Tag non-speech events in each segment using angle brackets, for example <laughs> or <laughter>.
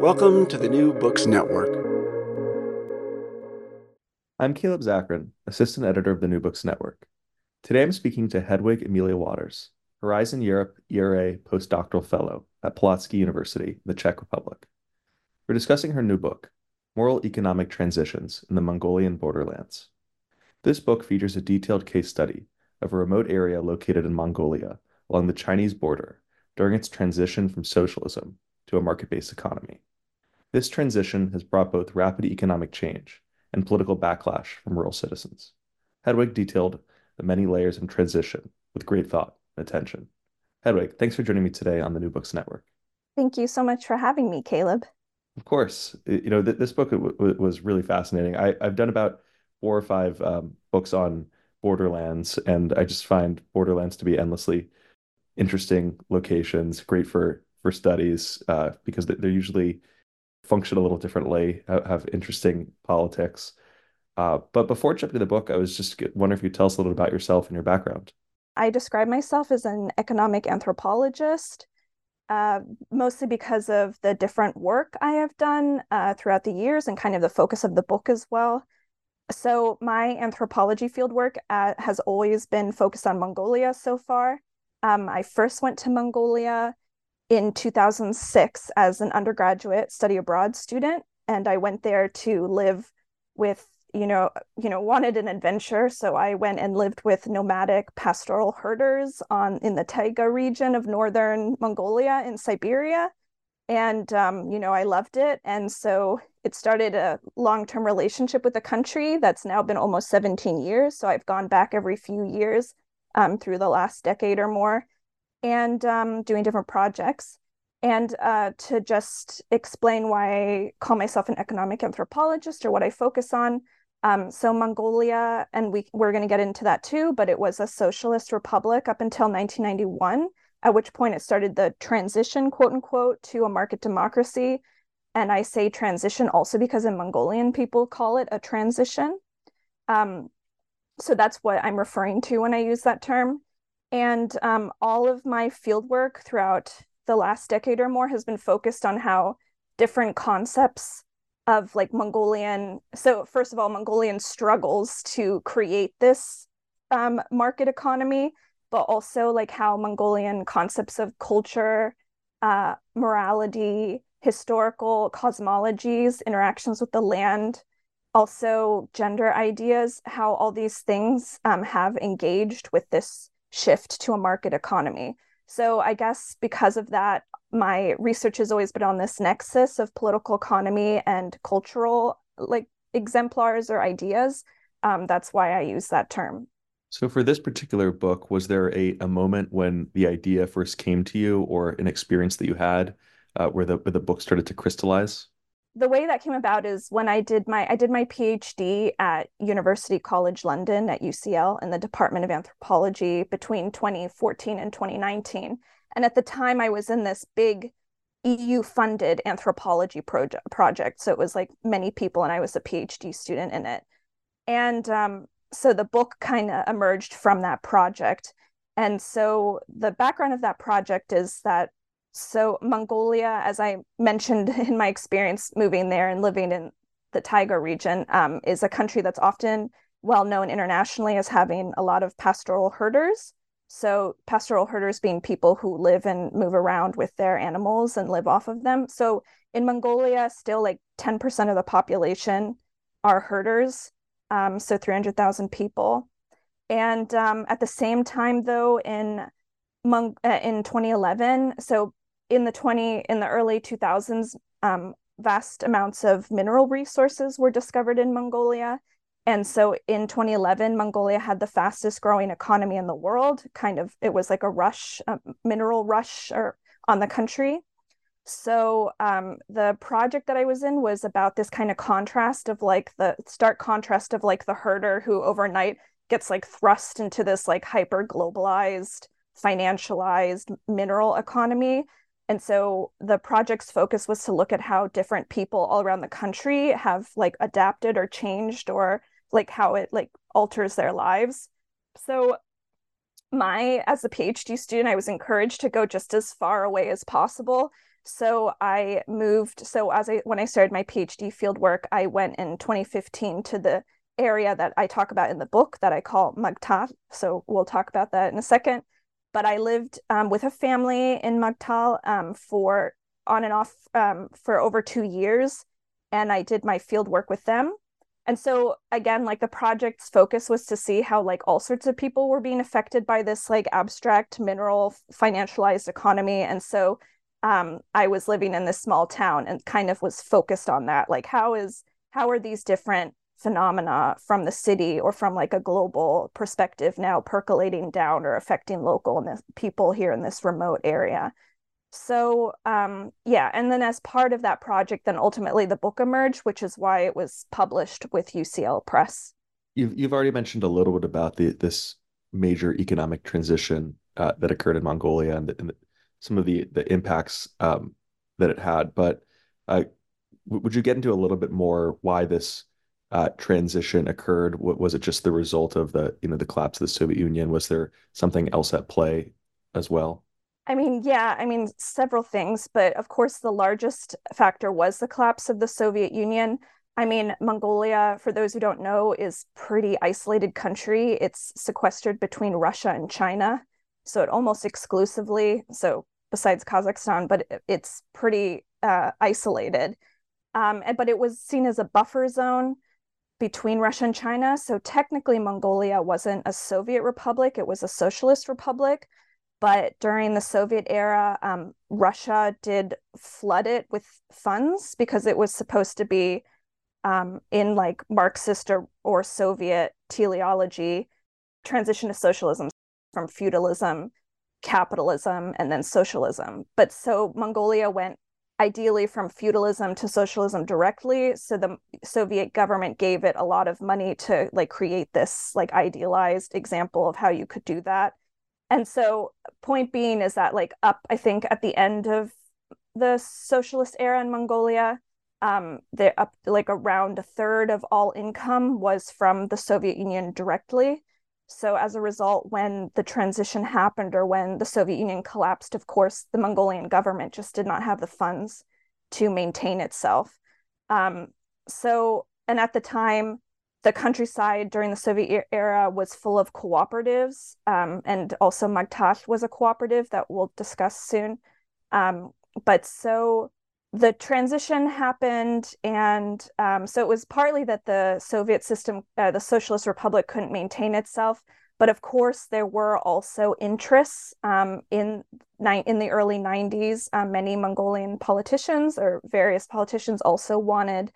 Welcome to the New Books Network. I'm Caleb Zakarin, Assistant Editor of the New Books Network. Today I'm speaking to Hedwig Amelia Waters, Horizon Europe ERA postdoctoral fellow at Palacky University, the Czech Republic. We're discussing her new book, Moral Economic Transitions in the Mongolian Borderlands. This book features a detailed case study of a remote area located in Mongolia along the Chinese border during its transition from socialism to a market-based economy. This transition has brought both rapid economic change and political backlash from rural citizens. Hedwig detailed the many layers of transition with great thought and attention. Hedwig, thanks for joining me today on the New Books Network. Thank you so much for having me, Caleb. Of course. You know, th this book was really fascinating. I, have done about four or five um, books on Borderlands, and I just find Borderlands to be endlessly interesting locations, great for for studies uh, because they're usually function a little differently, have interesting politics. Uh, but before jumping to the book, I was just wondering if you tell us a little about yourself and your background. I describe myself as an economic anthropologist, uh, mostly because of the different work I have done uh, throughout the years and kind of the focus of the book as well. So, my anthropology fieldwork uh, has always been focused on Mongolia so far. Um, I first went to Mongolia in 2006 as an undergraduate study abroad student and i went there to live with you know you know wanted an adventure. So i went and lived with nomadic pastoral herders on in the taiga region of northern mongolia in siberia. And um, you know i loved it. And so it started a long-term relationship with the country that's now been almost 17 years. So i've gone back every few years um, through the last decade or more and um, doing different projects. And uh, to just explain why I call myself an economic anthropologist or what I focus on. Um, so Mongolia, and we we're going to get into that too, but it was a socialist republic up until 1991, at which point it started the transition, quote unquote, to a market democracy. And I say transition also because in Mongolian people call it a transition. Um, so that's what I'm referring to when I use that term. And um, all of my fieldwork throughout the last decade or more has been focused on how different concepts of like Mongolian, so first of all, Mongolian struggles to create this um, market economy, but also like how Mongolian concepts of culture, uh, morality, historical cosmologies, interactions with the land, also gender ideas, how all these things um, have engaged with this shift to a market economy. So I guess because of that, my research has always been on this nexus of political economy and cultural like exemplars or ideas. Um, that's why I use that term. So for this particular book, was there a, a moment when the idea first came to you or an experience that you had uh, where the where the book started to crystallize? The way that came about is when I did my I did my PhD at University College London at UCL in the Department of Anthropology between 2014 and 2019. And at the time I was in this big EU funded anthropology project project. So it was like many people and I was a PhD student in it. And um, so the book kind of emerged from that project. And so the background of that project is that so, Mongolia, as I mentioned <laughs> in my experience moving there and living in the Taiga region, um, is a country that's often well known internationally as having a lot of pastoral herders. So pastoral herders being people who live and move around with their animals and live off of them. So in Mongolia, still like 10% of the population are herders. Um, so 300,000 people. And um, at the same time, though, in Mon- uh, in 2011, so in the 20 in the early 2000s, um, vast amounts of mineral resources were discovered in Mongolia. And so in 2011, Mongolia had the fastest growing economy in the world. Kind of, it was like a rush, a mineral rush or on the country. So um, the project that I was in was about this kind of contrast of like the stark contrast of like the herder who overnight gets like thrust into this like hyper globalized, financialized mineral economy. And so the project's focus was to look at how different people all around the country have like adapted or changed or like how it like alters their lives. So my as a PhD student, I was encouraged to go just as far away as possible. So I moved. So as I when I started my PhD field work, I went in 2015 to the area that I talk about in the book that I call Magtaal. So we'll talk about that in a second. But I lived um, with a family in Magtaal um, for on and off um, for over two years, and I did my field work with them. And so again like the project's focus was to see how like all sorts of people were being affected by this like abstract mineral financialized economy. And so um, i was living in this small town and kind of was focused on that. Like how is how are these different phenomena from the city or from like a global perspective now percolating down or affecting local people here in this remote area. So um, yeah and then as part of that project then ultimately the book emerged which is why it was published with ucl press. You've, you've already mentioned a little bit about the this major economic transition uh, that occurred in mongolia and, the, and the, some of the the impacts um, that it had but uh, would you get into a little bit more why this transition occurred? Was it just the result of the you know the collapse of the Soviet Union? Was there something else at play as well? I mean, yeah, I mean, several things, but of course, the largest factor was the collapse of the Soviet Union. I mean, Mongolia, for those who don't know, is pretty isolated country. It's sequestered between Russia and China, so it almost exclusively, so besides Kazakhstan, but it's pretty uh, isolated. Um, but it was seen as a buffer zone between Russia and China. So technically, Mongolia wasn't a Soviet republic; it was a socialist republic but during the Soviet era, um, Russia did flood it with funds because it was supposed to be um, in like Marxist or, or Soviet teleology, transition to socialism from feudalism, capitalism, and then socialism. But so Mongolia went ideally from feudalism to socialism directly. So the Soviet government gave it a lot of money to like create this like idealized example of how you could do that and so point being is that like up i think at the end of the socialist era in mongolia um they're up like around a third of all income was from the soviet union directly so as a result when the transition happened or when the soviet union collapsed of course the mongolian government just did not have the funds to maintain itself um so and at the time the countryside during the Soviet era was full of cooperatives, um, and also Magtaal was a cooperative that we'll discuss soon. Um, but so the transition happened, and um, so it was partly that the Soviet system, uh, the Socialist Republic, couldn't maintain itself. But of course, there were also interests um, in in the early '90s. Um, many Mongolian politicians or various politicians also wanted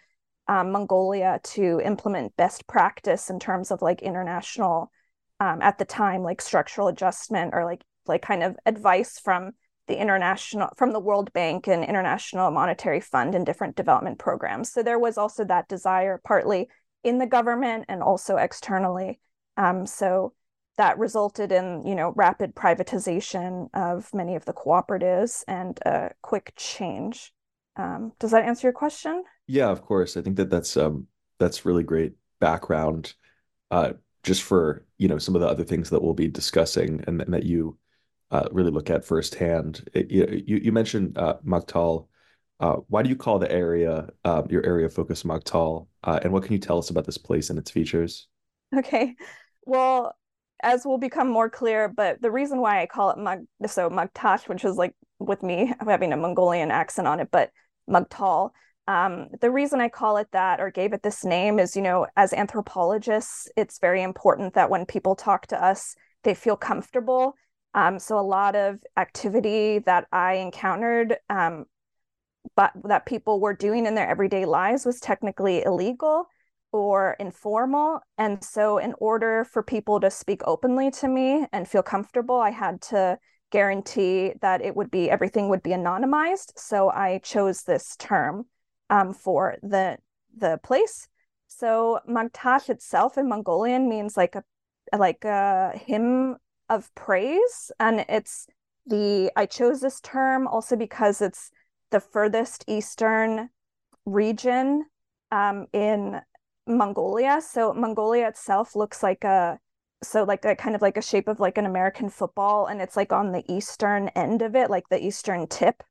um, Mongolia to implement best practice in terms of like international, um, at the time, like structural adjustment or like like kind of advice from the international from the World Bank and International Monetary Fund and different development programs. So there was also that desire, partly in the government and also externally. Um, so that resulted in you know rapid privatization of many of the cooperatives and a quick change. Um, does that answer your question? Yeah, of course. I think that that's um that's really great background uh just for, you know, some of the other things that we'll be discussing and, and that you uh, really look at firsthand. It, you you mentioned uh, Magtaal. Uh, why do you call the area uh, your area of focus Magtaal? Uh, and what can you tell us about this place and its features? Okay, well, as will become more clear, but the reason why I call it Mag so Magtaal, which is like with me having a Mongolian accent on it, but Magtaal. Um, the reason I call it that or gave it this name is, you know, as anthropologists, it's very important that when people talk to us, they feel comfortable. Um, so a lot of activity that I encountered, um, but that people were doing in their everyday lives was technically illegal or informal. And so, in order for people to speak openly to me and feel comfortable, I had to guarantee that it would be everything would be anonymized. So I chose this term um, for the the place. So Magtaal itself in Mongolian means like a like a hymn of praise, and it's the I chose this term also because it's the furthest eastern region um, in Mongolia. So Mongolia itself looks like a so like a kind of like a shape of like an American football and it's like on the eastern end of it, like the eastern tip.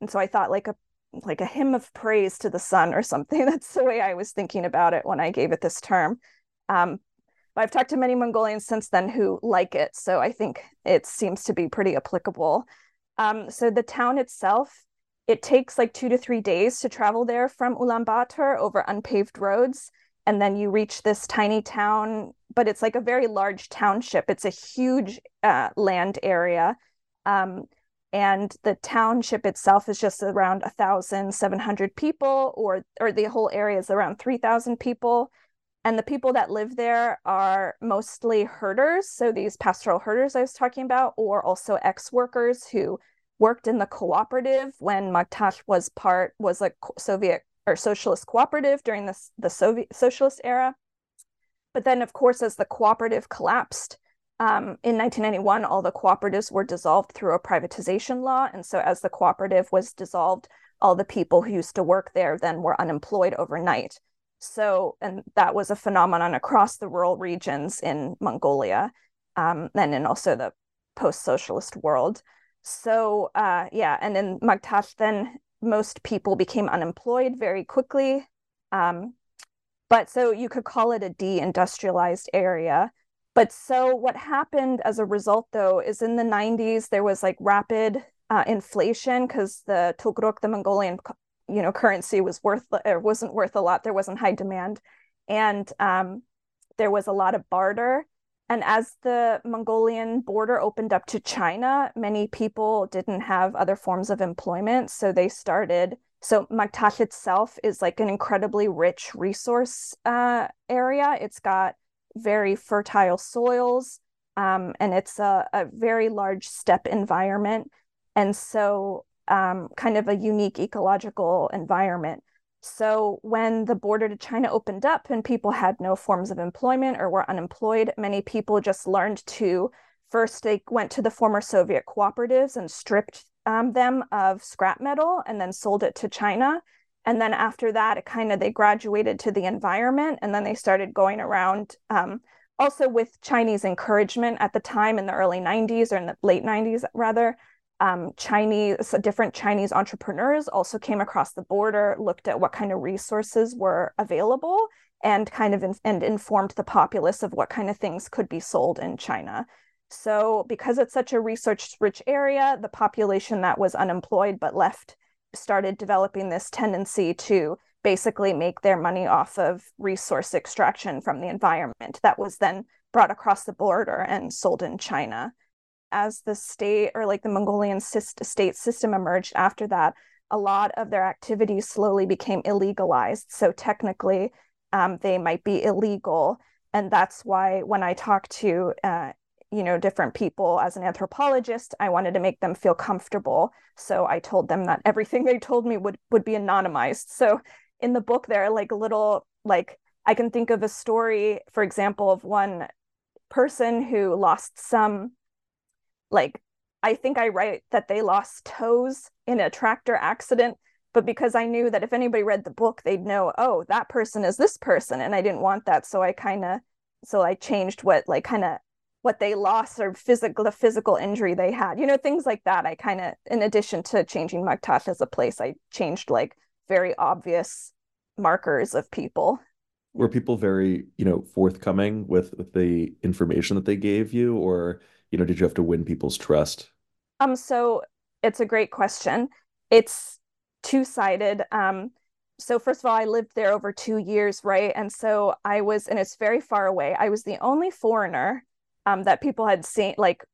And so I thought like a like a hymn of praise to the sun or something. <laughs> That's the way I was thinking about it when I gave it this term. Um, but I've talked to many Mongolians since then who like it, so I think it seems to be pretty applicable. Um, so the town itself, it takes like two to three days to travel there from Ulaanbaatar over unpaved roads and then you reach this tiny town but it's like a very large township it's a huge uh, land area um, and the township itself is just around 1700 people or or the whole area is around 3000 people and the people that live there are mostly herders so these pastoral herders i was talking about or also ex-workers who worked in the cooperative when Magtaal was part was a soviet or socialist cooperative during the, the Soviet socialist era. But then, of course, as the cooperative collapsed um, in 1991, all the cooperatives were dissolved through a privatization law. And so, as the cooperative was dissolved, all the people who used to work there then were unemployed overnight. So, and that was a phenomenon across the rural regions in Mongolia um, and in also the post socialist world. So, uh, yeah, and in Magtaal, then most people became unemployed very quickly. Um, but so you could call it a deindustrialized area. But so what happened as a result, though, is in the 90s, there was like rapid uh, inflation because the Tugruk, the Mongolian you know currency was worth or wasn't worth a lot there wasn't high demand and um, there was a lot of barter and as the Mongolian border opened up to China, many people didn't have other forms of employment. So they started. So Magtaal itself is like an incredibly rich resource uh, area. It's got very fertile soils um, and it's a, a, very large steppe environment. And so, um, kind of a unique ecological environment. So when the border to China opened up and people had no forms of employment or were unemployed, many people just learned to first they went to the former Soviet cooperatives and stripped um, them of scrap metal and then sold it to China. And then after that, it kind of they graduated to the environment and then they started going around. Um, also with Chinese encouragement at the time in the early 90s or in the late 90s rather, um, Chinese, different Chinese entrepreneurs also came across the border, looked at what kind of resources were available, and kind of in, and informed the populace of what kind of things could be sold in China. So, because it's such a resource-rich area, the population that was unemployed but left started developing this tendency to basically make their money off of resource extraction from the environment that was then brought across the border and sold in China as the state or like the Mongolian state system emerged after that, a lot of their activities slowly became illegalized. So technically, um, they might be illegal, and that's why when I talk to uh, you know different people as an anthropologist, I wanted to make them feel comfortable. So I told them that everything <laughs> they told me would would be anonymized. So in the book, there are like little like I can think of a story, for example, of one person who lost some like I think I write that they lost toes in a tractor accident, but because I knew that if anybody read the book, they'd know, oh, that person is this person. And I didn't want that. So I kind of, so I changed what, like, kind of what they lost or physical, the physical injury they had, you know, things like that. I kind of, in addition to changing Magtaal as a place, I changed like very obvious markers of people. were people very, you know, forthcoming with, with the information that they gave you, or, you know, did you have to win people's trust? Um, so it's a great question. It's two-sided. Um, so first of all, I lived there over two years, right? And so I was, and it's very far away. I was the only foreigner um, that people had seen, like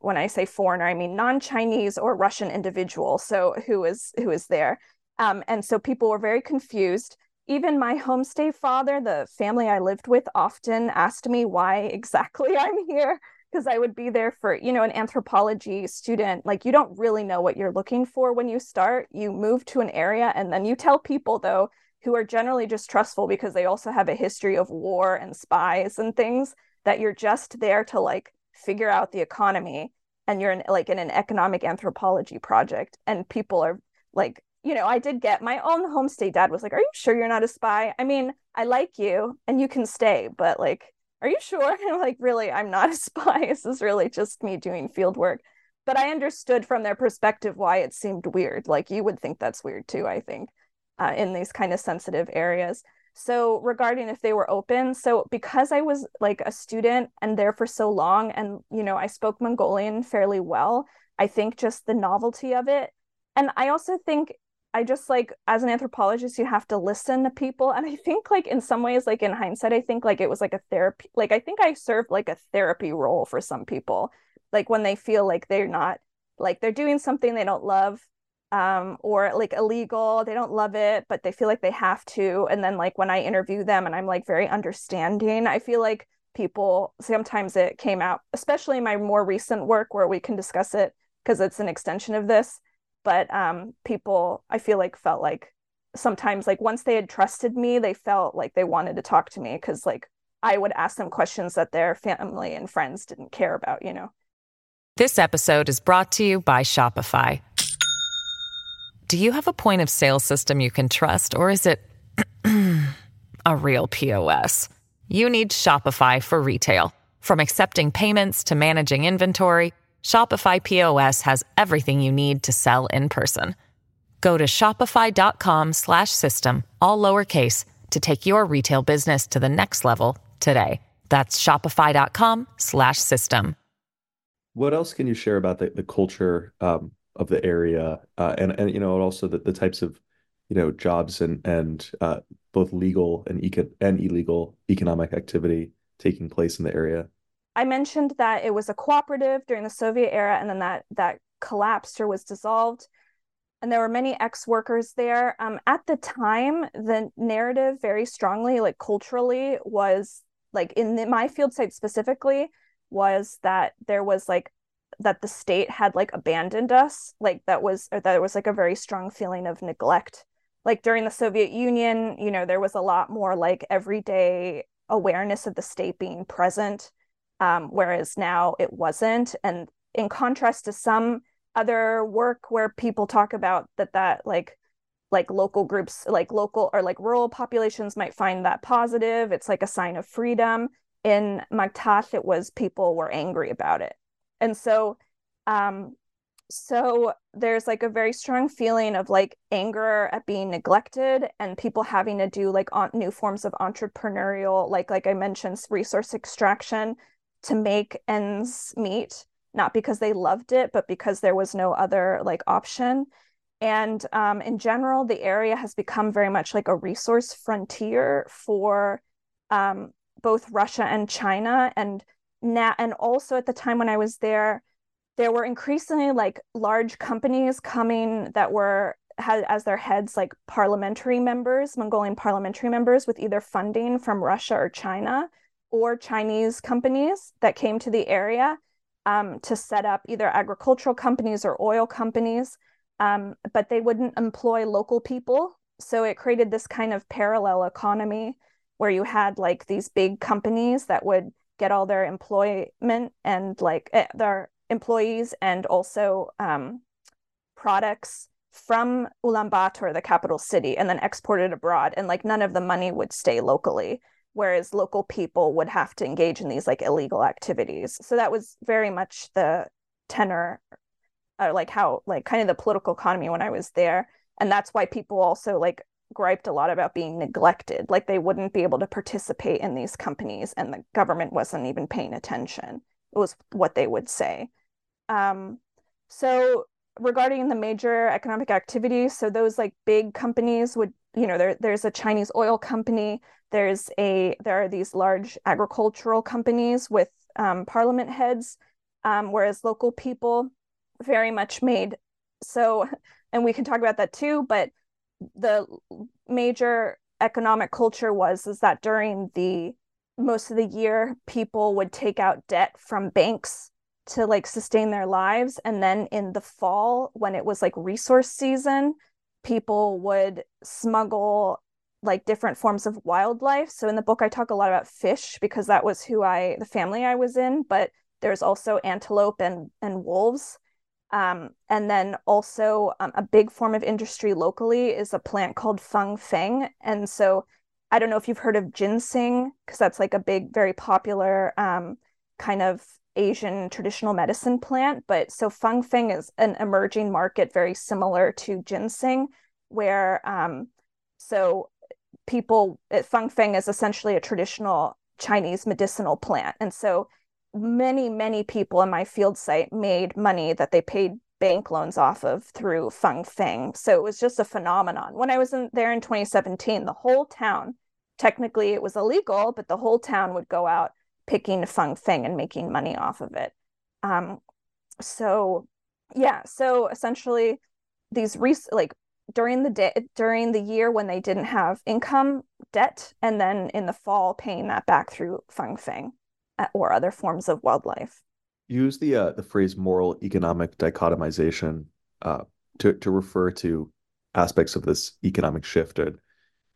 when I say foreigner, I mean non-Chinese or Russian individual. So who is who is there? Um, and so people were very confused. Even my homestay father, the family I lived with, often asked me why exactly <laughs> I'm here because I would be there for, you know, an anthropology student. Like, you don't really know what you're looking for when you start. You move to an area and then you tell people, though, who are generally just trustful because they also have a history of war and spies and things, that you're just there to like figure out the economy and you're in like in an economic anthropology project. And people are like, you know, I did get my own homestay dad was like, Are you sure you're not a spy? I mean, I like you and you can stay, but like, are you sure? And <laughs> I'm like, really, I'm not <laughs> a spy. This is really just me doing field work. But I understood from their perspective why it seemed weird. Like you would think that's weird too, I think, uh, in these kind of sensitive areas. So regarding if they were open, so because I was like a student and there for so long and you know, I spoke Mongolian fairly well, I think just the novelty of it. And I also think I just like as an anthropologist, you have to listen to people. And I think like in some ways, like in hindsight, I think like it was like a therapy, like I think I served like a therapy role for some people. Like when they feel like they're not like they're doing something they don't love, um, or like illegal, they don't love it, but they feel like they have to. And then like when I interview them and I'm like very understanding, I feel like people sometimes it came out, especially my more recent work where we can discuss it because it's an extension of this but um, people i feel like felt like sometimes like once they had trusted me they felt like they wanted to talk to me because like i would ask them questions that their family and friends didn't care about you know? This episode is brought to you by shopify. Do you have a point of sale system you can trust or is it <clears throat> a real pos you need shopify for retail. From accepting payments to managing inventory Shopify POS has everything you need to sell in person. Go to shopify.com/system all lowercase to take your retail business to the next level today. That's shopify.com/system. What else can you share about the, the culture um, of the area, uh, and and you know, also the, the types of you know jobs and and uh, both legal and eco- and illegal economic activity taking place in the area? I mentioned that it was a cooperative during the Soviet era and then that that collapsed or was dissolved. And there were many ex-workers there. Um, at the time, the narrative very strongly, like culturally, was like in the, my field site specifically, was that there was like that the state had like abandoned us, like that was or that was like a very strong feeling of neglect. Like during the Soviet Union, you know, there was a lot more like everyday awareness of the state being present um, whereas now it wasn't. And in contrast to some other work where people talk about that, that like like local groups, like local or like rural populations might find that positive. It's like a sign of freedom. In Magtaal, it was people were angry about it, and so um, so there's like a very strong feeling of like anger at being neglected and people having to do like on, new forms of entrepreneurial like like i mentioned resource extraction to make ends meet not because they loved it but because there was no other like option. And um, in general the area has become very much like a resource frontier for um, both russia and china. And now and also at the time when i was there there were increasingly like large companies coming that were had as their heads like parliamentary members mongolian parliamentary members with either funding from russia or china or Chinese companies that came to the area um, to set up either agricultural companies or oil companies, um, but they wouldn't employ local people. So it created this kind of parallel economy where you had like these big companies that would get all their employment and like eh, their employees and also um, products from Ulaanbaatar, the capital city, and then exported abroad. And like none of the money would stay locally whereas local people would have to engage in these like illegal activities so that was very much the tenor uh, like how like kind of the political economy when i was there and that's why people also like griped a lot about being neglected, like they wouldn't be able to participate in these companies and the government wasn't even paying attention. It was what they would say. Um, so regarding the major economic activities, so those like big companies would, you know, there, there's a Chinese oil company, there's a there are these large agricultural companies with um, parliament heads, um, whereas local people very much made so, and we can talk about that too, but the major economic culture was is that during the most of the year people would take out debt from banks to like sustain their lives and then in the fall when it was like resource season people would smuggle like different forms of wildlife so in the book i talk a lot about fish because that was who i the family i was in but there's also antelope and and wolves um, and then also um, a big form of industry locally is a plant called feng feng. And so I don't know if you've heard of ginseng, because that's like a big, very popular um, kind of Asian traditional medicine plant. But so feng feng is an emerging market very similar to ginseng, where um, so people, at feng feng is essentially a traditional Chinese medicinal plant. And so many, many people in my field site made money that they paid bank loans off of through Feng Feng. So it was just a phenomenon. When I was in there in 2017, the whole town, technically it was illegal, but the whole town would go out picking Feng Feng and making money off of it. Um, so yeah, so essentially these re- like during the day during the year when they didn't have income debt and then in the fall paying that back through Feng Feng or other forms of wildlife. Use the uh, the phrase moral economic dichotomization uh, to to refer to aspects of this economic shift and,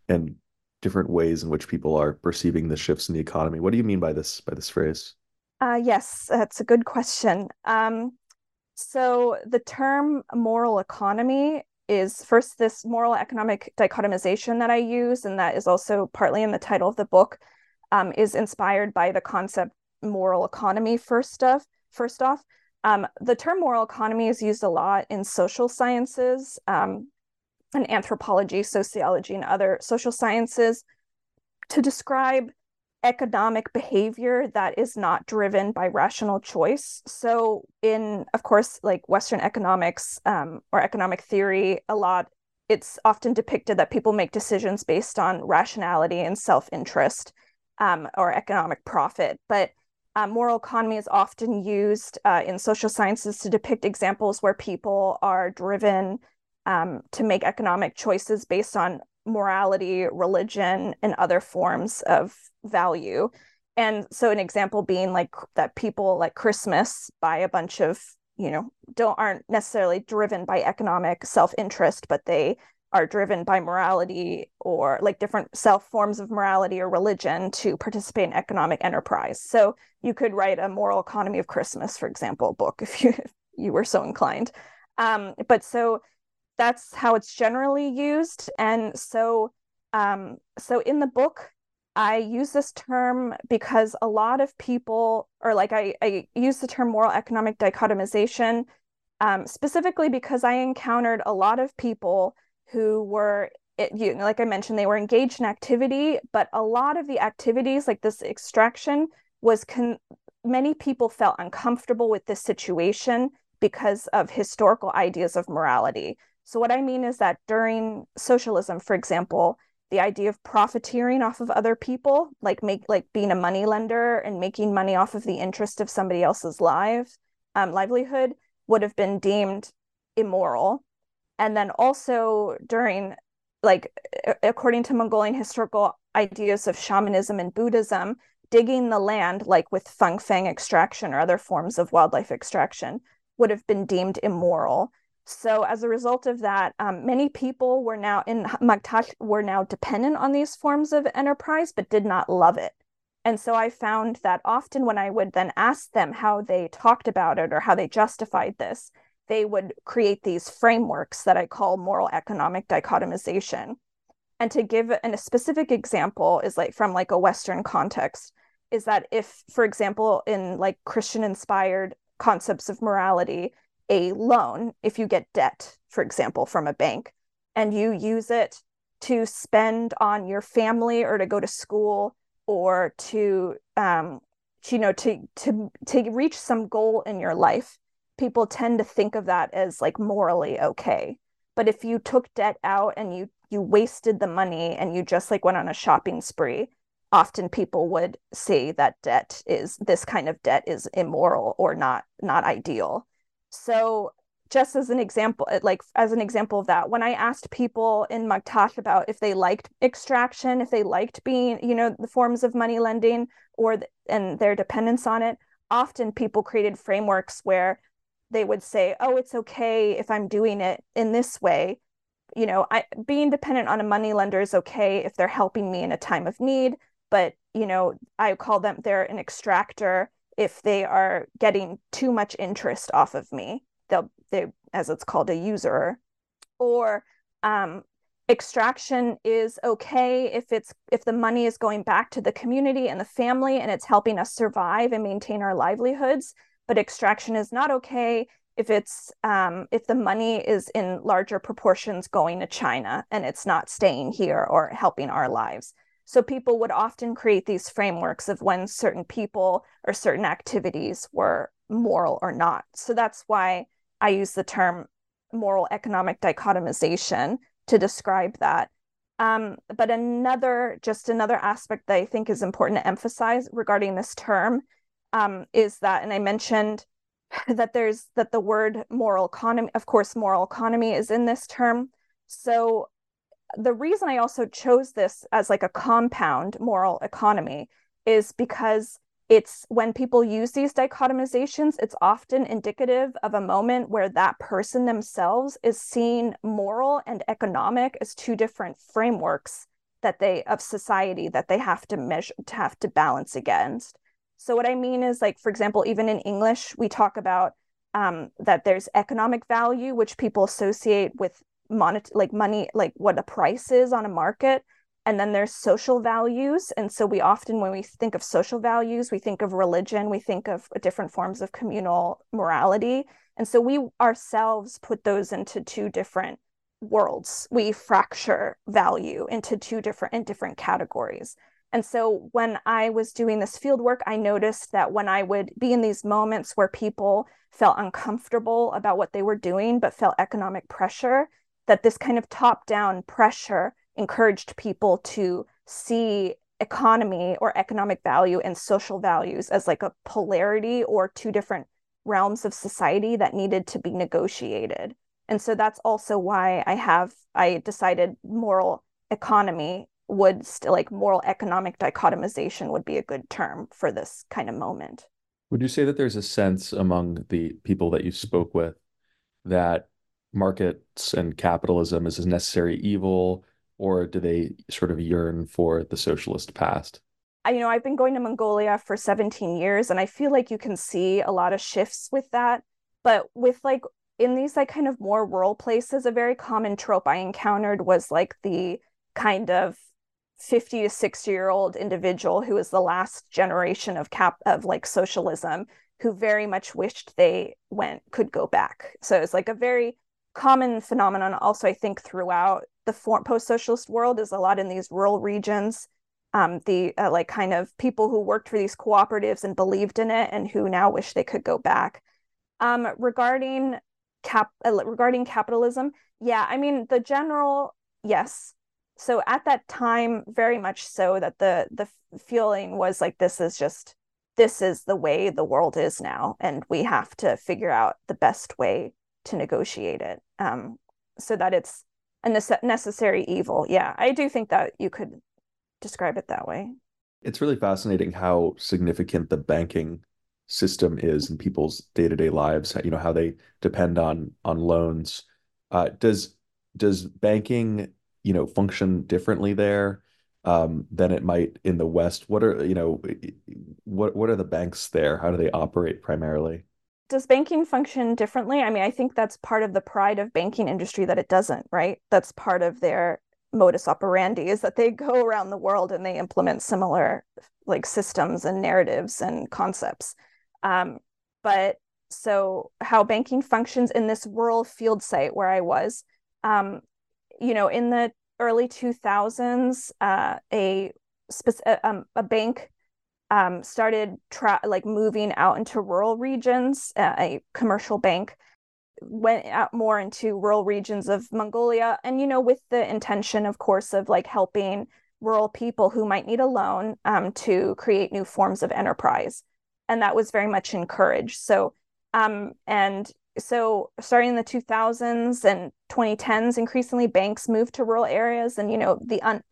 and different ways in which people are perceiving the shifts in the economy. What do you mean by this by this phrase? Uh, yes, that's a good question. Um, so the term moral economy is first this moral economic dichotomization that I use, and that is also partly in the title of the book um, is inspired by the concept moral economy first off first off. Um, the term moral economy is used a lot in social sciences um, and anthropology sociology and other social sciences to describe economic behavior that is not driven by rational choice so in of course like western economics um, or economic theory a lot it's often depicted that people make decisions based on rationality and self-interest um, or economic profit. But uh, moral economy is often used uh, in social sciences to depict examples where people are driven um, to make economic choices based on morality, religion, and other forms of value. And so, an example being like that people like Christmas buy a bunch of, you know, don't aren't necessarily driven by economic self interest, but they are driven by morality or like different self forms of morality or religion to participate in economic enterprise. So you could write a moral economy of Christmas, for example, book <laughs> if you if you were so inclined. Um, but so that's how it's generally used, and so um, so in the book. I use this term because a lot of people, or like I, I use the term moral economic dichotomization um, specifically because I encountered a lot of people who were it, you know, like I mentioned, they were engaged in activity, but a lot of the activities, like this extraction, was con- many people felt uncomfortable with this situation because of historical ideas of morality. So, what I mean is that during socialism, for example, the idea of profiteering off of other people, like make like being a money lender and making money off of the interest of somebody else's lives, um, livelihood, would have been deemed immoral. And then also during like according to mongolian historical ideas of shamanism and buddhism digging the land like with feng feng extraction or other forms of wildlife extraction would have been deemed immoral so as a result of that um, many people were now in Magtaal were now dependent on these forms of enterprise but did not love it and so i found that often when i would then ask them how they talked about it or how they justified this they would create these frameworks that I call moral economic dichotomization. And to give an, a specific example is like from like a Western context, is that if, for example, in like Christian inspired concepts of morality, a loan, if you get debt, for example, from a bank, and you use it to spend on your family or to go to school or to um, you know to to to reach some goal in your life people tend to think of that as like morally okay. But if you took debt out and you you wasted the money and you just like went on a shopping spree often people would say that debt is this kind of debt is immoral or not not ideal so just as an example uh, like as an example of that when i asked people in Magtaal about if they liked extraction if they liked being you know the forms of money lending or the, and their dependence on it often people created frameworks where they would say oh it's okay if i'm doing it in this way. You know I, being dependent on a money lender is okay if they're helping me in a time of need but you know i call them they're an extractor if they are getting too much interest off of me they'll they as it's called a user. Or um, extraction is okay if it's if the money is going back to the community and the family and it's helping us survive and maintain our livelihoods but extraction is not okay if it's um, if the money is in larger proportions going to china and it's not staying here or helping our lives so people would often create these frameworks of when certain people or certain activities were moral or not so that's why i use the term moral economic dichotomization to describe that um, but another just another aspect that i think is important to emphasize regarding this term um, is that, and I mentioned <laughs> that there's that the word moral economy, of course, moral economy is in this term. So the reason I also chose this as like a compound moral economy is because it's when people use these dichotomizations, it's often indicative of a moment where that person themselves is seeing moral and economic as two different frameworks that they of society that they have to measure to have to balance against. So what I mean is like, for example, even in English, we talk about um, that there's economic value, which people associate with monet like money, like what a price is on a market. And then there's social values. And so we often, when we think of social values, we think of religion, we think of different forms of communal morality. And so we ourselves put those into two different worlds. We fracture value into two different in different categories. And so when I was doing this field work, I noticed that when I would be in these moments where people felt uncomfortable about what they were doing, but felt economic pressure, that this kind of top down pressure encouraged people to see economy or economic value and social values as like a polarity or two different realms of society that needed to be negotiated. And so that's also why I have I decided moral economy would still like moral economic dichotomization would be a good term for this kind of moment. Would you say that there's a sense among the people that you spoke with that markets and capitalism is a necessary evil, or do they sort of yearn for the socialist past? You know, I've been going to Mongolia for 17 years, and I feel like you can see a lot of shifts with that. But with like in these like kind of more rural places, a very common trope I encountered was like the kind of 50 to 60 year old individual who was the last generation of cap of like socialism who very much wished they went could go back so it's like a very common phenomenon also i think throughout the post-socialist world is a lot in these rural regions um, the uh, like kind of people who worked for these cooperatives and believed in it and who now wish they could go back. Um, regarding cap uh, regarding capitalism yeah i mean the general yes. So at that time very much so that the the feeling was like this is just this is the way the world is now and we have to figure out the best way to negotiate it um, so that it's a nece- necessary evil yeah i do think that you could describe it that way it's really fascinating how significant the banking system is in people's day-to-day lives you know how they depend on on loans uh, does does banking you know function differently there um, than it might in the West? What are you know what what are the banks there? How do they operate primarily? Does banking function differently? I mean, I think that's part of the pride of banking industry that it doesn't, right? That's part of their modus operandi is that they go around the world and they implement similar like systems and narratives and concepts. Um, but so how banking functions in this rural field site where I was, um, you know, in the early 2000s, uh, a, uh, um, a bank um, started tra- like moving out into rural regions, uh, a commercial bank went out more into rural regions of Mongolia. And, you know, with the intention, of course, of like helping rural people who might need a loan um, to create new forms of enterprise. And that was very much encouraged. So, um, and so starting in the 2000s and 2010s increasingly banks moved to rural areas and you know the un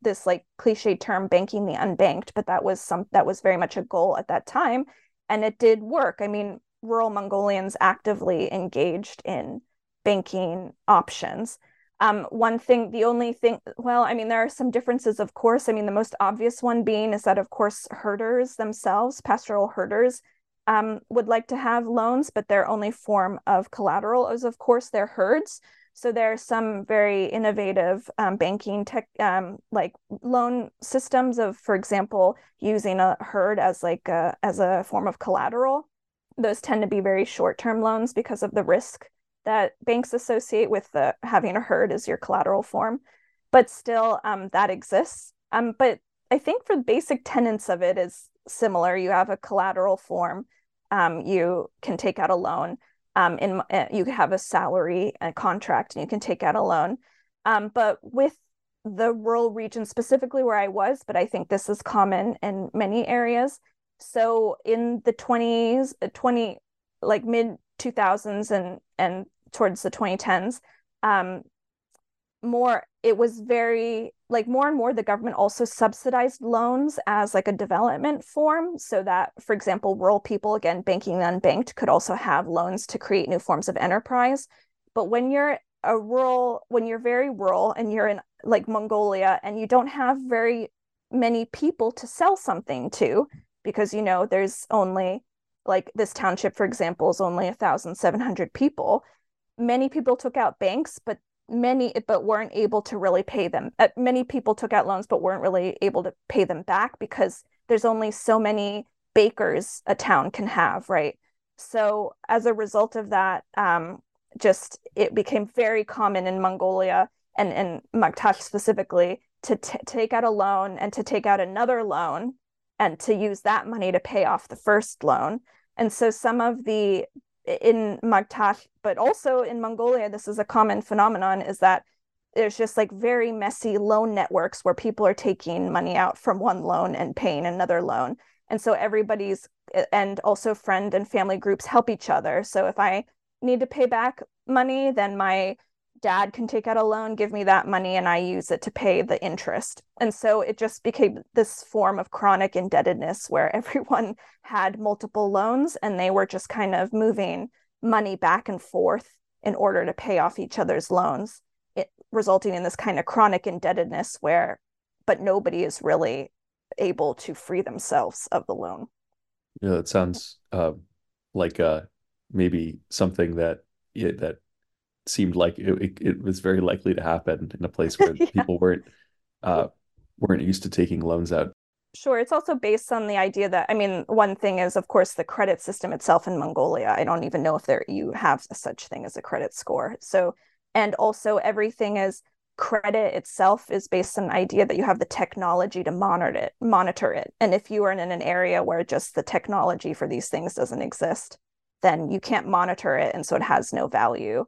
this like cliche term banking the unbanked but that was some that was very much a goal at that time and it did work. I mean rural mongolians actively engaged in banking options. Um, one thing the only thing well i mean there are some differences of course. I mean the most obvious one being is that of course herders themselves pastoral herders um, would like to have loans, but their only form of collateral is, of course, their herds. So there are some very innovative um, banking tech, um, like loan systems of, for example, using a herd as like a, as a form of collateral. Those tend to be very short-term loans because of the risk that banks associate with the having a herd as your collateral form. But still, um, that exists. Um, but I think for the basic tenets of it is similar. You have a collateral form. Um, you can take out a loan. Um, in uh, you have a salary a contract, and you can take out a loan. Um, but with the rural region specifically where I was, but I think this is common in many areas. So in the 20s, uh, 20 like mid 2000s and and towards the 2010s, um, more it was very like more and more the government also subsidized loans as like a development form so that for example rural people again banking the unbanked could also have loans to create new forms of enterprise. But when you're a rural when you're very rural and you're in like mongolia and you don't have very many people to sell something to because you know there's only like this township for example is only 1700 people many people took out banks but many but weren't able to really pay them uh, many people took out loans but weren't really able to pay them back because there's only so many bakers a town can have right? So as a result of that um, just it became very common in mongolia and in Magtaal specifically to t- take out a loan and to take out another loan and to use that money to pay off the first loan. And so some of the in Magtaal, but also in Mongolia, this is a common phenomenon, is that there's just like very messy loan networks where people are taking money out from one loan and paying another loan. And so everybody's and also friend and family groups help each other. So if I need to pay back money, then my dad can take out a loan, give me that money, and I use it to pay the interest. And so it just became this form of chronic indebtedness <laughs> where everyone had multiple loans and they were just kind of moving money back and forth in order to pay off each other's loans, it, resulting in this kind of chronic indebtedness where, but nobody is really able to free themselves of the loan. Yeah, it sounds uh, like uh, maybe something that yeah, that seemed like it, it, it, was very likely to happen in a <laughs> place where yeah. people weren't uh, weren't used to taking loans out. Sure, it's also based on the idea that I mean, one thing is of course the credit system itself in Mongolia. I don't even know if there you have such thing as a credit score. So, and also everything is credit itself is based on the idea that you have the technology to monitor it, monitor it. And if you are in an area where just the technology for these things doesn't exist, then you can't monitor it, and so it has no value.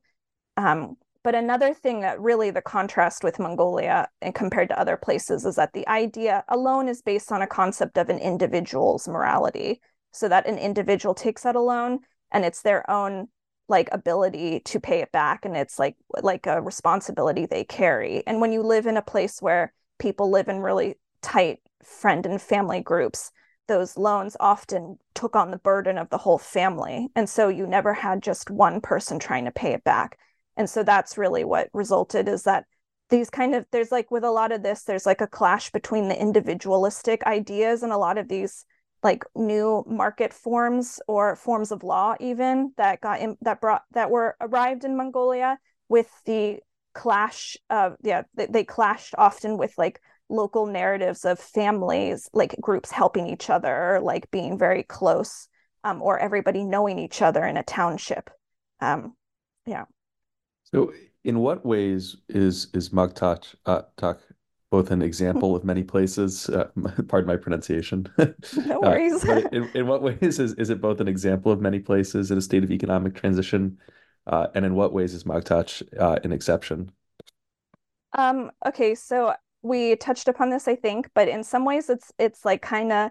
Um, but another thing that really the contrast with Mongolia and compared to other places is that the idea alone is based on a concept of an individual's morality. So that an individual takes out a loan and it's their own like ability to pay it back and it's like like a responsibility they carry. And when you live in a place where people live in really tight friend and family groups, those loans often took on the burden of the whole family. And so you never had just one person trying to pay it back and so that's really what resulted is that these kind of there's like with a lot of this there's like a clash between the individualistic ideas and a lot of these like new market forms or forms of law even that got in, that brought that were arrived in Mongolia with the clash of yeah they, they clashed often with like local narratives of families like groups helping each other like being very close um, or everybody knowing each other in a township. Um, yeah so In what ways is is Magtat uh, both an example of many places? Uh, <laughs> pardon my pronunciation. <laughs> no uh, worries. Uh, in, in what ways is, is it both an example of many places in a state of economic transition? Uh, and in what ways is Magtach uh, an exception? Um, okay, so we touched upon this, I think, but in some ways it's it's like kind of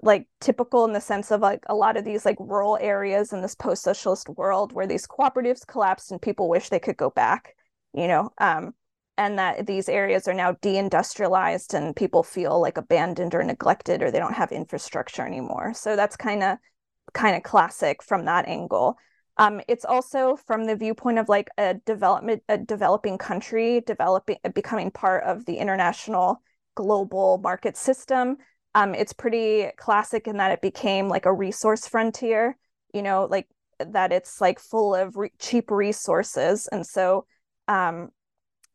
like typical in the sense of like a lot of these like rural areas in this post-socialist world where these cooperatives collapsed and people wish they could go back, you know, um, and that these areas are now deindustrialized and people feel like abandoned or neglected or they don't have infrastructure anymore. So that's kind of kind of classic from that angle. Um, it's also from the viewpoint of like a development, a developing country developing, becoming part of the international global market system. Um, it's pretty classic in that it became like a resource frontier. You know, like that it's like full of re- cheap resources, and so um,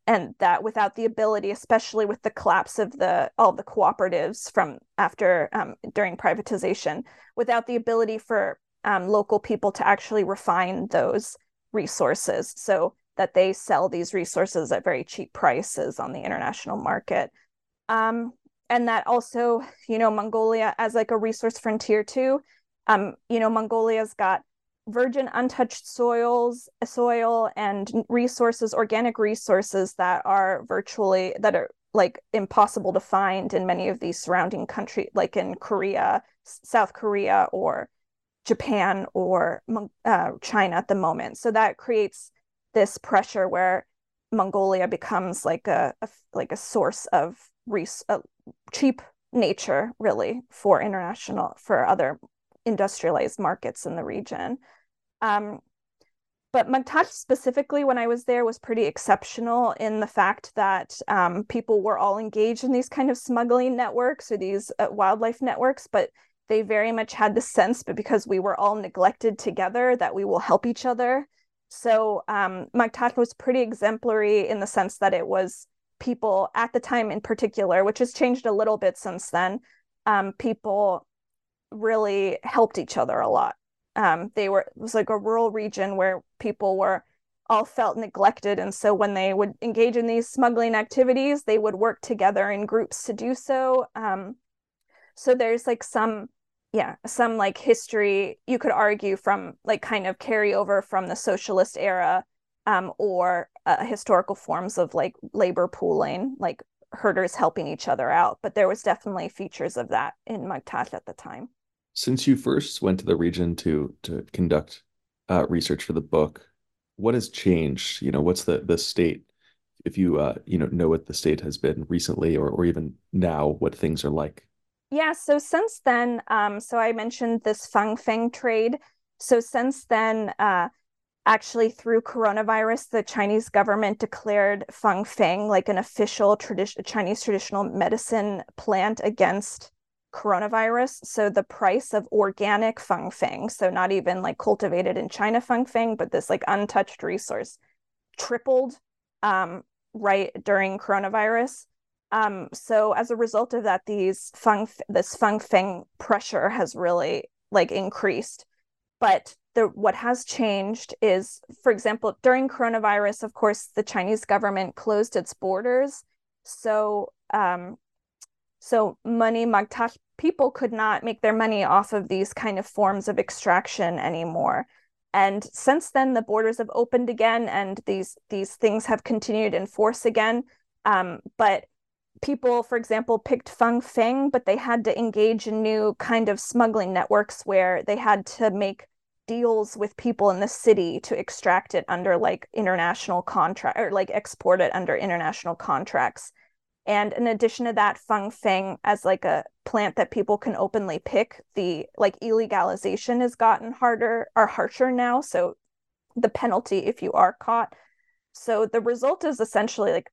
and that without the ability, especially with the collapse of the all the cooperatives from after um, during privatization, without the ability for um, local people to actually refine those resources so that they sell these resources at very cheap prices on the international market. Um, and that also, you know, Mongolia as like a resource frontier too. Um, you know, Mongolia's got virgin untouched soils soil and resources organic resources that are virtually that are like impossible to find in many of these surrounding countries like in korea south korea or Japan or uh, China at the moment. So that creates this pressure where Mongolia becomes like a, a like a source of res- uh, cheap nature, really, for international for other industrialized markets in the region. Um, but Magtaal specifically, when I was there, was pretty exceptional in the fact that um, people were all engaged in these kind of smuggling networks or these uh, wildlife networks, but they very much had the sense, but because we were all neglected together, that we will help each other. So um, Magtaal was pretty exemplary in the sense that it was people at the time in particular, which has changed a little bit since then. Um, people really helped each other a lot. Um, they were it was like a rural region where people were all felt neglected, and so when they would engage in these smuggling activities, they would work together in groups to do so. Um, so there's like some yeah some like history you could argue from like kind of carryover from the socialist era um, or uh, historical forms of like labor pooling like herders helping each other out but there was definitely features of that in Magtaal at the time. Since you first went to the region to to conduct uh, research for the book what has changed? You know what's the the state if you uh, you know know what the state has been recently or or even now what things are like? Yeah, so since then, um, so I mentioned this Fang Feng trade. So since then, uh, actually through coronavirus, the Chinese government declared Fang Feng like an official tradition Chinese traditional medicine plant against coronavirus. So the price of organic Fang Feng, so not even like cultivated in China Fang Feng, but this like untouched resource, tripled um, right during coronavirus. Um, so as a result of that, these feng this feng feng pressure has really like increased. But the what has changed is, for example, during coronavirus, of course, the Chinese government closed its borders. So um, so money Magtaal people could not make their money off of these kind of forms of extraction anymore. And since then, the borders have opened again, and these these things have continued in force again. Um, but people, for example, picked Fang Feng, but they had to engage in new kind of smuggling networks where they had to make deals with people in the city to extract it under like international contract or like export it under international contracts. And in addition to that, Fang Feng as like a plant that people can openly pick, the like illegalization has gotten harder or harsher now. So the penalty if you are caught. So the result is essentially like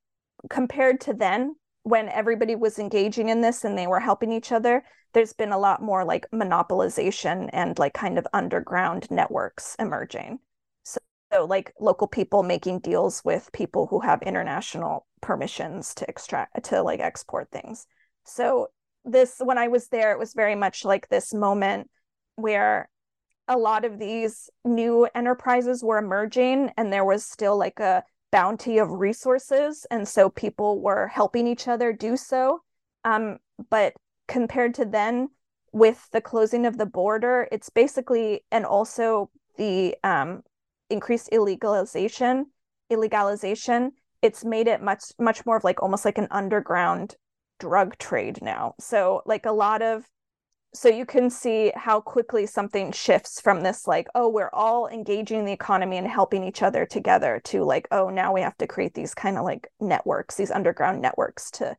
compared to then, when everybody was engaging in this and they were helping each other, there's been a lot more like monopolization and like kind of underground networks emerging. So, so like local people making deals with people who have international permissions to extract to like export things. So this when I was there, it was very much like this moment where a lot of these new enterprises were emerging and there was still like a bounty of resources, and so people were helping each other do so. Um, but compared to then, with the closing of the border, it's basically and also the um, increased illegalization, illegalization, it's made it much much more of like almost like an underground drug trade now. So like a lot of so you can see how quickly something shifts from this like oh we're all engaging the economy and helping each other together to like oh now we have to create these kind of like networks these underground networks to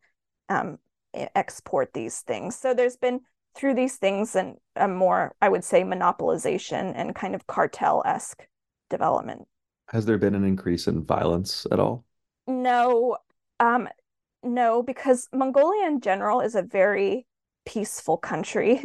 um, export these things. So there's been through these things and a more i would say monopolization and kind of cartel-esque development. Has there been an increase in violence at all? No um no because mongolia in general is a very peaceful country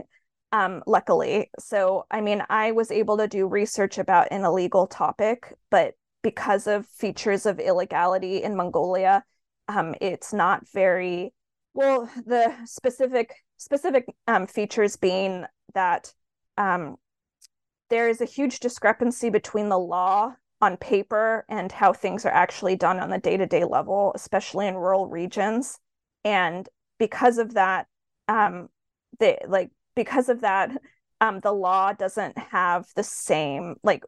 um, luckily. So, I mean, I was able to do research about an illegal topic, but because of features of illegality in Mongolia, um, it's not very well. The specific specific um, features being that um, there is a huge discrepancy between the law on paper and how things are actually done on the day to day level, especially in rural regions. And because of that, um, they like because of that um, the law doesn't have the same like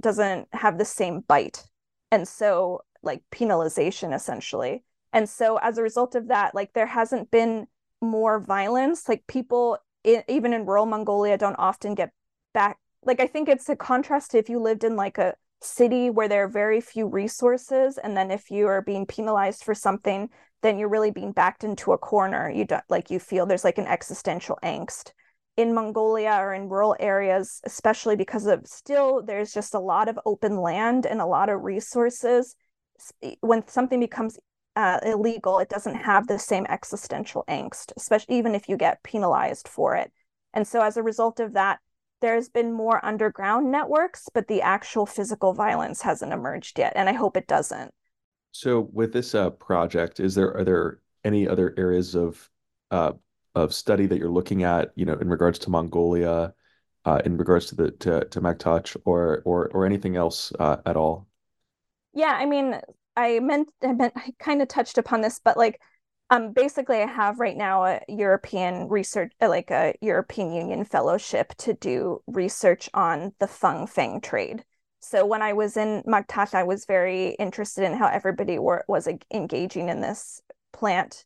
doesn't have the same bite. And so like penalization essentially. And so as a result of that like there hasn't been more violence. Like people in, even in rural mongolia don't often get back like i think it's a contrast if you lived in like a city where there are very few resources and then if you are being penalized for something then you're really being backed into a corner. You don't like you feel there's like an existential angst. In mongolia or in rural areas especially because of still there's just a lot of open land and a lot of resources when something becomes uh, illegal it doesn't have the same existential angst especially even if you get penalized for it. And so as a result of that there's been more underground networks but the actual physical violence hasn't emerged yet and i hope it doesn't so with this uh, project, is there are there any other areas of uh, of study that you're looking at, you know, in regards to Mongolia, uh, in regards to the to to or or or anything else uh, at all? Yeah, I mean, I meant I meant I kind of touched upon this, but like, um, basically, I have right now a European research, uh, like a European Union fellowship to do research on the feng feng trade. So when I was in Magtaal, I was very interested in how everybody were, was engaging in this plant.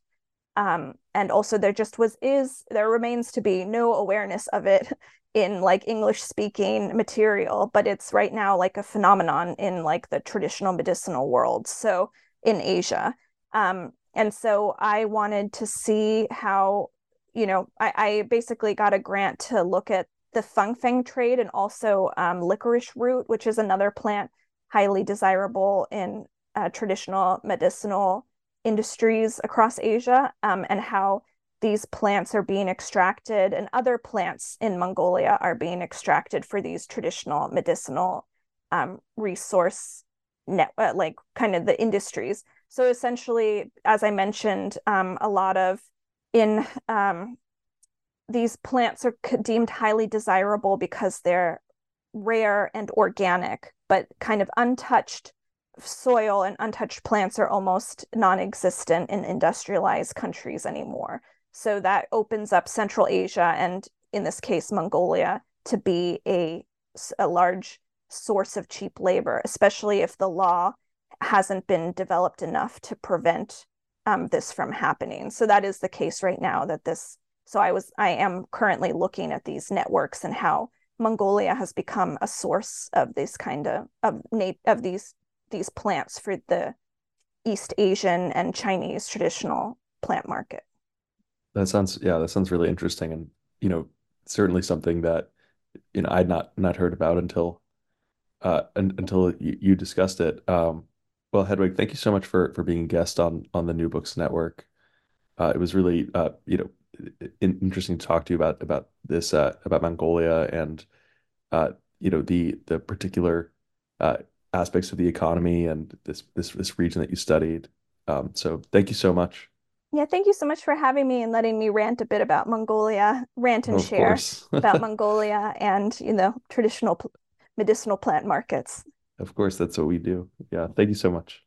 Um, and also there just was is there remains to be no awareness of it <laughs> in like English speaking material, but it's right now like a phenomenon in like the traditional medicinal world. So in Asia. Um, and so I wanted to see how, you know, I, I basically got a grant to look at the feng feng trade and also um, licorice root, which is another plant highly desirable in uh, traditional medicinal industries across Asia, um, and how these plants are being extracted and other plants in Mongolia are being extracted for these traditional medicinal um, resource net, uh, like kind of the industries. So essentially, as I mentioned, um, a lot of in um, these plants are deemed highly desirable because they're rare and organic, but kind of untouched soil and untouched plants are almost non-existent in industrialized countries anymore. So that opens up Central Asia and in this case Mongolia to be a a large source of cheap labor, especially if the law hasn't been developed enough to prevent um, this from happening. So that is the case right now that this so I was I am currently looking at these networks and how Mongolia has become a source of this kind of of of these these plants for the East Asian and Chinese traditional plant market. That sounds yeah, that sounds really interesting and you know certainly something that you know I'd not not heard about until uh until you, you discussed it. Um, well, Hedwig, thank you so much for for being a guest on on the New Books Network. Uh, it was really uh, you know interesting to talk to you about about this uh, about Mongolia and uh, you know the the particular uh, aspects of the economy and this this this region that you studied. Um, so thank you so much. Yeah, thank you so much for having me and letting me rant a bit about Mongolia, rant and share about <laughs> Mongolia and you know traditional medicinal plant markets. Of course, that's what we do. Yeah, thank you so much.